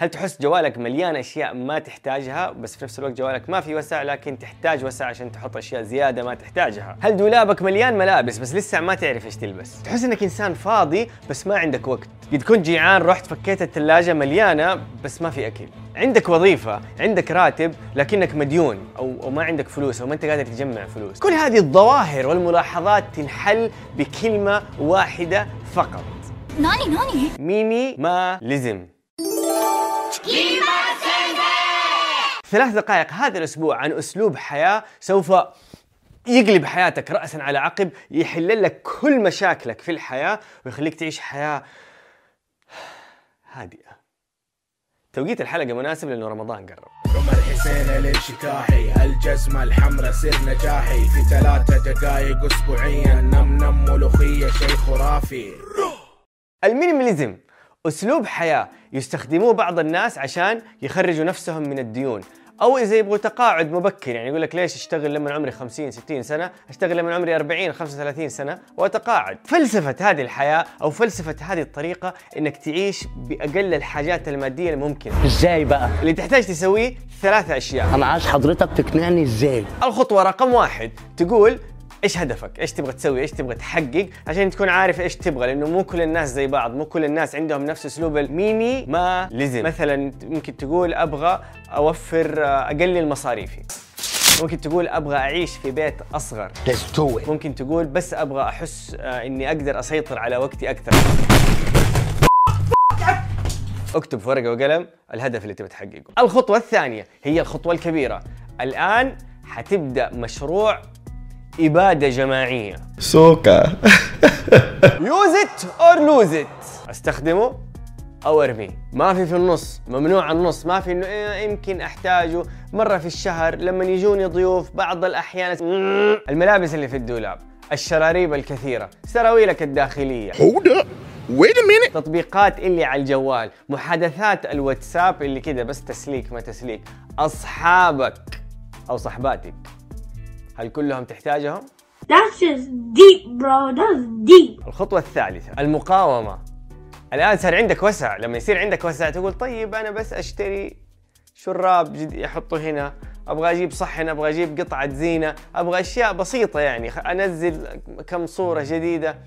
هل تحس جوالك مليان أشياء ما تحتاجها بس في نفس الوقت جوالك ما في وسع لكن تحتاج وسع عشان تحط أشياء زيادة ما تحتاجها؟ هل دولابك مليان ملابس بس لسه ما تعرف إيش تلبس؟ تحس إنك إنسان فاضي بس ما عندك وقت. قد كنت جيعان رحت فكيت الثلاجه مليانة بس ما في أكل. عندك وظيفة عندك راتب لكنك مديون أو أو ما عندك فلوس أو ما أنت قادر تجمع فلوس. كل هذه الظواهر والملاحظات تنحل بكلمة واحدة فقط. 何何 ميني ما لزم ثلاث دقائق هذا الأسبوع عن أسلوب حياة سوف يقلب حياتك رأسا على عقب يحل لك كل مشاكلك في الحياة ويخليك تعيش حياة هادئة. توقيت الحلقة مناسب لأنه رمضان قرب. عمر حسين الانشكاحي الجزمة الحمراء سر نجاحي. في ثلاثة دقايق أسبوعيا نم نم ملوخية شيء خرافي المينيماليزم. أسلوب حياة يستخدموه بعض الناس عشان يخرجوا نفسهم من الديون. أو إذا يبغوا تقاعد مبكر يعني يقول لك ليش أشتغل لما عمري 50 60 سنة؟ أشتغل لما عمري 40 35 سنة وأتقاعد. فلسفة هذه الحياة أو فلسفة هذه الطريقة إنك تعيش بأقل الحاجات المادية الممكنة. إزاي بقى؟ اللي تحتاج تسويه ثلاثة أشياء. أنا عايز حضرتك تقنعني إزاي؟ الخطوة رقم واحد تقول إيش هدفك؟ إيش تبغى تسوي؟ إيش تبغى تحقق؟ عشان تكون عارف إيش تبغى لأنه مو كل الناس زي بعض، مو كل الناس عندهم نفس أسلوب الميني ما لزم، مثلا ممكن تقول أبغى أوفر آه، أقلل مصاريفي. ممكن تقول أبغى أعيش في بيت أصغر. ممكن تقول بس أبغى أحس آه، إني أقدر أسيطر على وقتي أكثر. اكتب في ورقة وقلم الهدف اللي تبي تحققه. الخطوة الثانية هي الخطوة الكبيرة. الآن حتبدأ مشروع اباده جماعية. سوكا. Use it or lose it. أستخدمه أو أرميه، ما في في النص، ممنوع النص، ما في إنه إيه، يمكن أحتاجه. مرة في الشهر لما يجوني ضيوف بعض الأحيان الملابس اللي في الدولاب، الشراريب الكثيرة، سراويلك الداخلية. Hold up. Wait a minute. تطبيقات اللي على الجوال محادثات الواتساب اللي كده بس تسليك ما تسليك. أصحابك أو صحباتك. هل كلهم تحتاجهم؟ That's just deep, bro. That's deep. الخطوة الثالثة المقاومة الآن صار عندك وسع لما يصير عندك وسع تقول طيب أنا بس أشتري شراب جد يحطه هنا أبغى أجيب صحن أبغى أجيب قطعة زينة أبغى أشياء بسيطة يعني أنزل كم صورة جديدة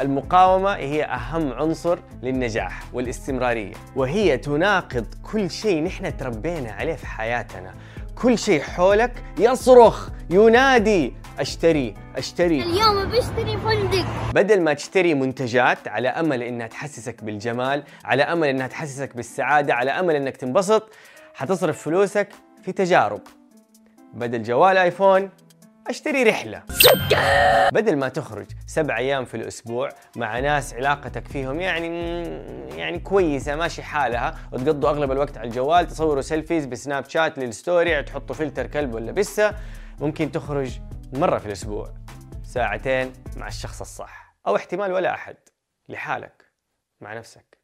المقاومة هي أهم عنصر للنجاح والاستمرارية وهي تناقض كل شيء نحن تربينا عليه في حياتنا كل شيء حولك يصرخ ينادي. أشتري أشتري. اليوم بشتري فندق. بدل ما تشتري منتجات على أمل إنها تحسسك بالجمال، على أمل إنها تحسسك بالسعادة، على أمل إنك تنبسط، حتصرف فلوسك في تجارب. بدل جوال آيفون أشتري رحلة. بدل ما تخرج سبع أيام في الأسبوع مع ناس علاقتك فيهم يعني يعني كويسة ماشي حالها وتقضوا أغلب الوقت على الجوال تصوروا selfies بسناب شات لل story تحطوا فلتر كلب ولا بسة ممكن تخرج مرة في الأسبوع ساعتين مع الشخص الصح أو احتمال ولا أحد لحالك مع نفسك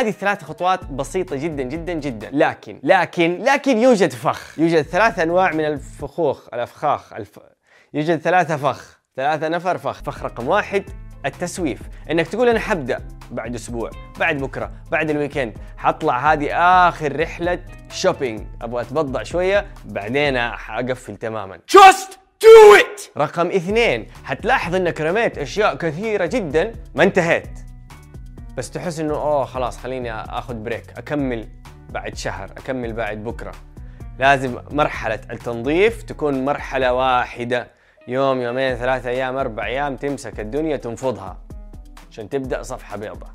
هذه الثلاث خطوات بسيطة جدا جدا جدا. لكن. لكن لكن يوجد فخ. يوجد ثلاث أنواع من الفخوخ الأفخاخ الف... يوجد ثلاثة فخ. ثلاثة نفر فخ. فخ رقم واحد التسويف. إنك تقول أنا حبدأ بعد أسبوع بعد بكرة بعد ال weekend حطلع هذه آخر رحلة shopping أبغى أتبضع شوية بعدين حاقفل تماما. Just do it! رقم اثنين حتلاحظ إنك رميت أشياء كثيرة جدا ما انتهيت. بس تحس إنه أوه خلاص خليني آخذ break أكمل بعد شهر أكمل بعد بكرة. لازم مرحلة التنظيف تكون مرحلة واحدة. يوم يومين ثلاثة أيام أربع أيام تمسك الدنيا تنفضها. عشان تبدأ صفحة بيضاء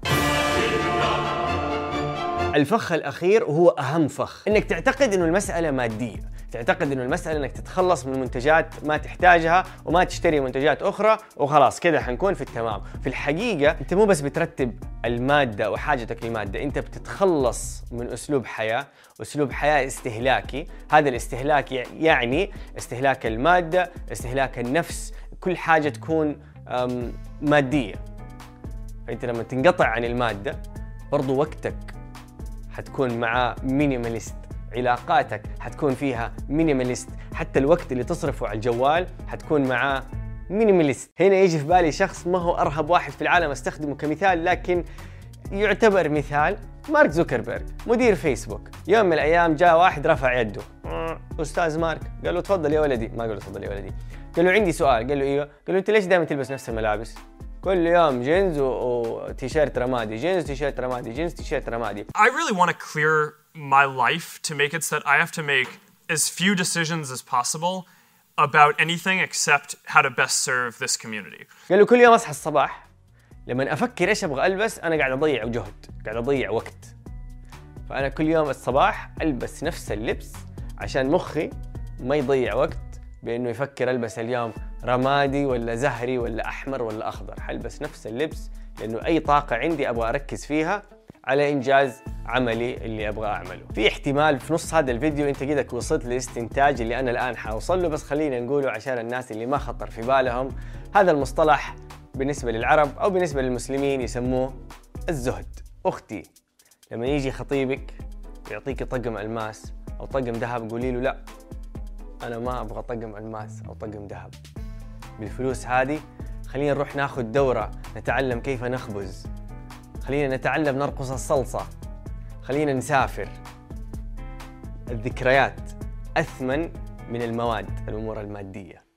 الفخ الأخير وهو أهم فخ. إنك تعتقد إنه المسألة مادية. تعتقد إنه المسألة إنك تتخلص من منتجات ما تحتاجها وما تشتري منتجات أخرى وخلاص كذا حنكون في التمام. في الحقيقة أنت مو بس بترتب المادة وحاجتك للمادة أنت بتتخلص من أسلوب حياة أسلوب حياة استهلاكي. هذا الاستهلاك يع- يعني استهلاك المادة استهلاك النفس. كل حاجة تكون مادية. فأنت لما تنقطع عن المادة برضو وقتك حتكون مع minimalist. علاقاتك حتكون فيها minimalist حتى الوقت اللي تصرفه على الجوال حتكون معاه minimalist هنا يجي في بالي شخص ما هو أرهب واحد في العالم أستخدمه كمثال لكن يعتبر مثال مارك زوكربيرج مدير فيسبوك. يوم من الأيام جاء واحد رفع يده. "آه، أستاذ مارك. قال له تفضل يا ولدي. ما قال له تفضل يا ولدي. قال له عندي سؤال. قال له إيوه. قال له أنت ليش دائما تلبس نفس الملابس؟ كل يوم جينز وتيشيرت رمادي جينز تيشيرت رمادي جينز تيشيرت رمادي. I really want to clear my life to make it so that I have to make as few decisions as possible about anything except how to best serve this community. قال له كل يوم أصحى الصباح لما أفكر إيش أبغى ألبس أنا قاعد أضيع جهد قاعد أضيع وقت فأنا كل يوم الصباح ألبس نفس اللبس عشان مخي ما يضيع وقت بإنه يفكر ألبس اليوم رمادي ولا زهري ولا أحمر ولا أخضر حلبس نفس اللبس لأنه أي طاقة عندي أبغى أركز فيها على إنجاز عملي اللي أبغى أعمله. في احتمال في نص هذا الفيديو أنت كده وصلت للاستنتاج اللي أنا الآن حوصل له بس خلينا نقوله عشان الناس اللي ما خطر في بالهم. هذا المصطلح بالنسبة للعرب أو بالنسبة للمسلمين يسموه الزهد. أختي لما يجي خطيبك ويعطيك طقم ألماس أو طقم ذهب قولي له لا أنا ما أبغى طقم ألماس أو طقم ذهب. بالفلوس هذه خلينا نروح ناخذ دورة نتعلم كيف نخبز. خلينا نتعلم نرقص الصلصة. خلينا نسافر. الذكريات أثمن من المواد الأمور المادية.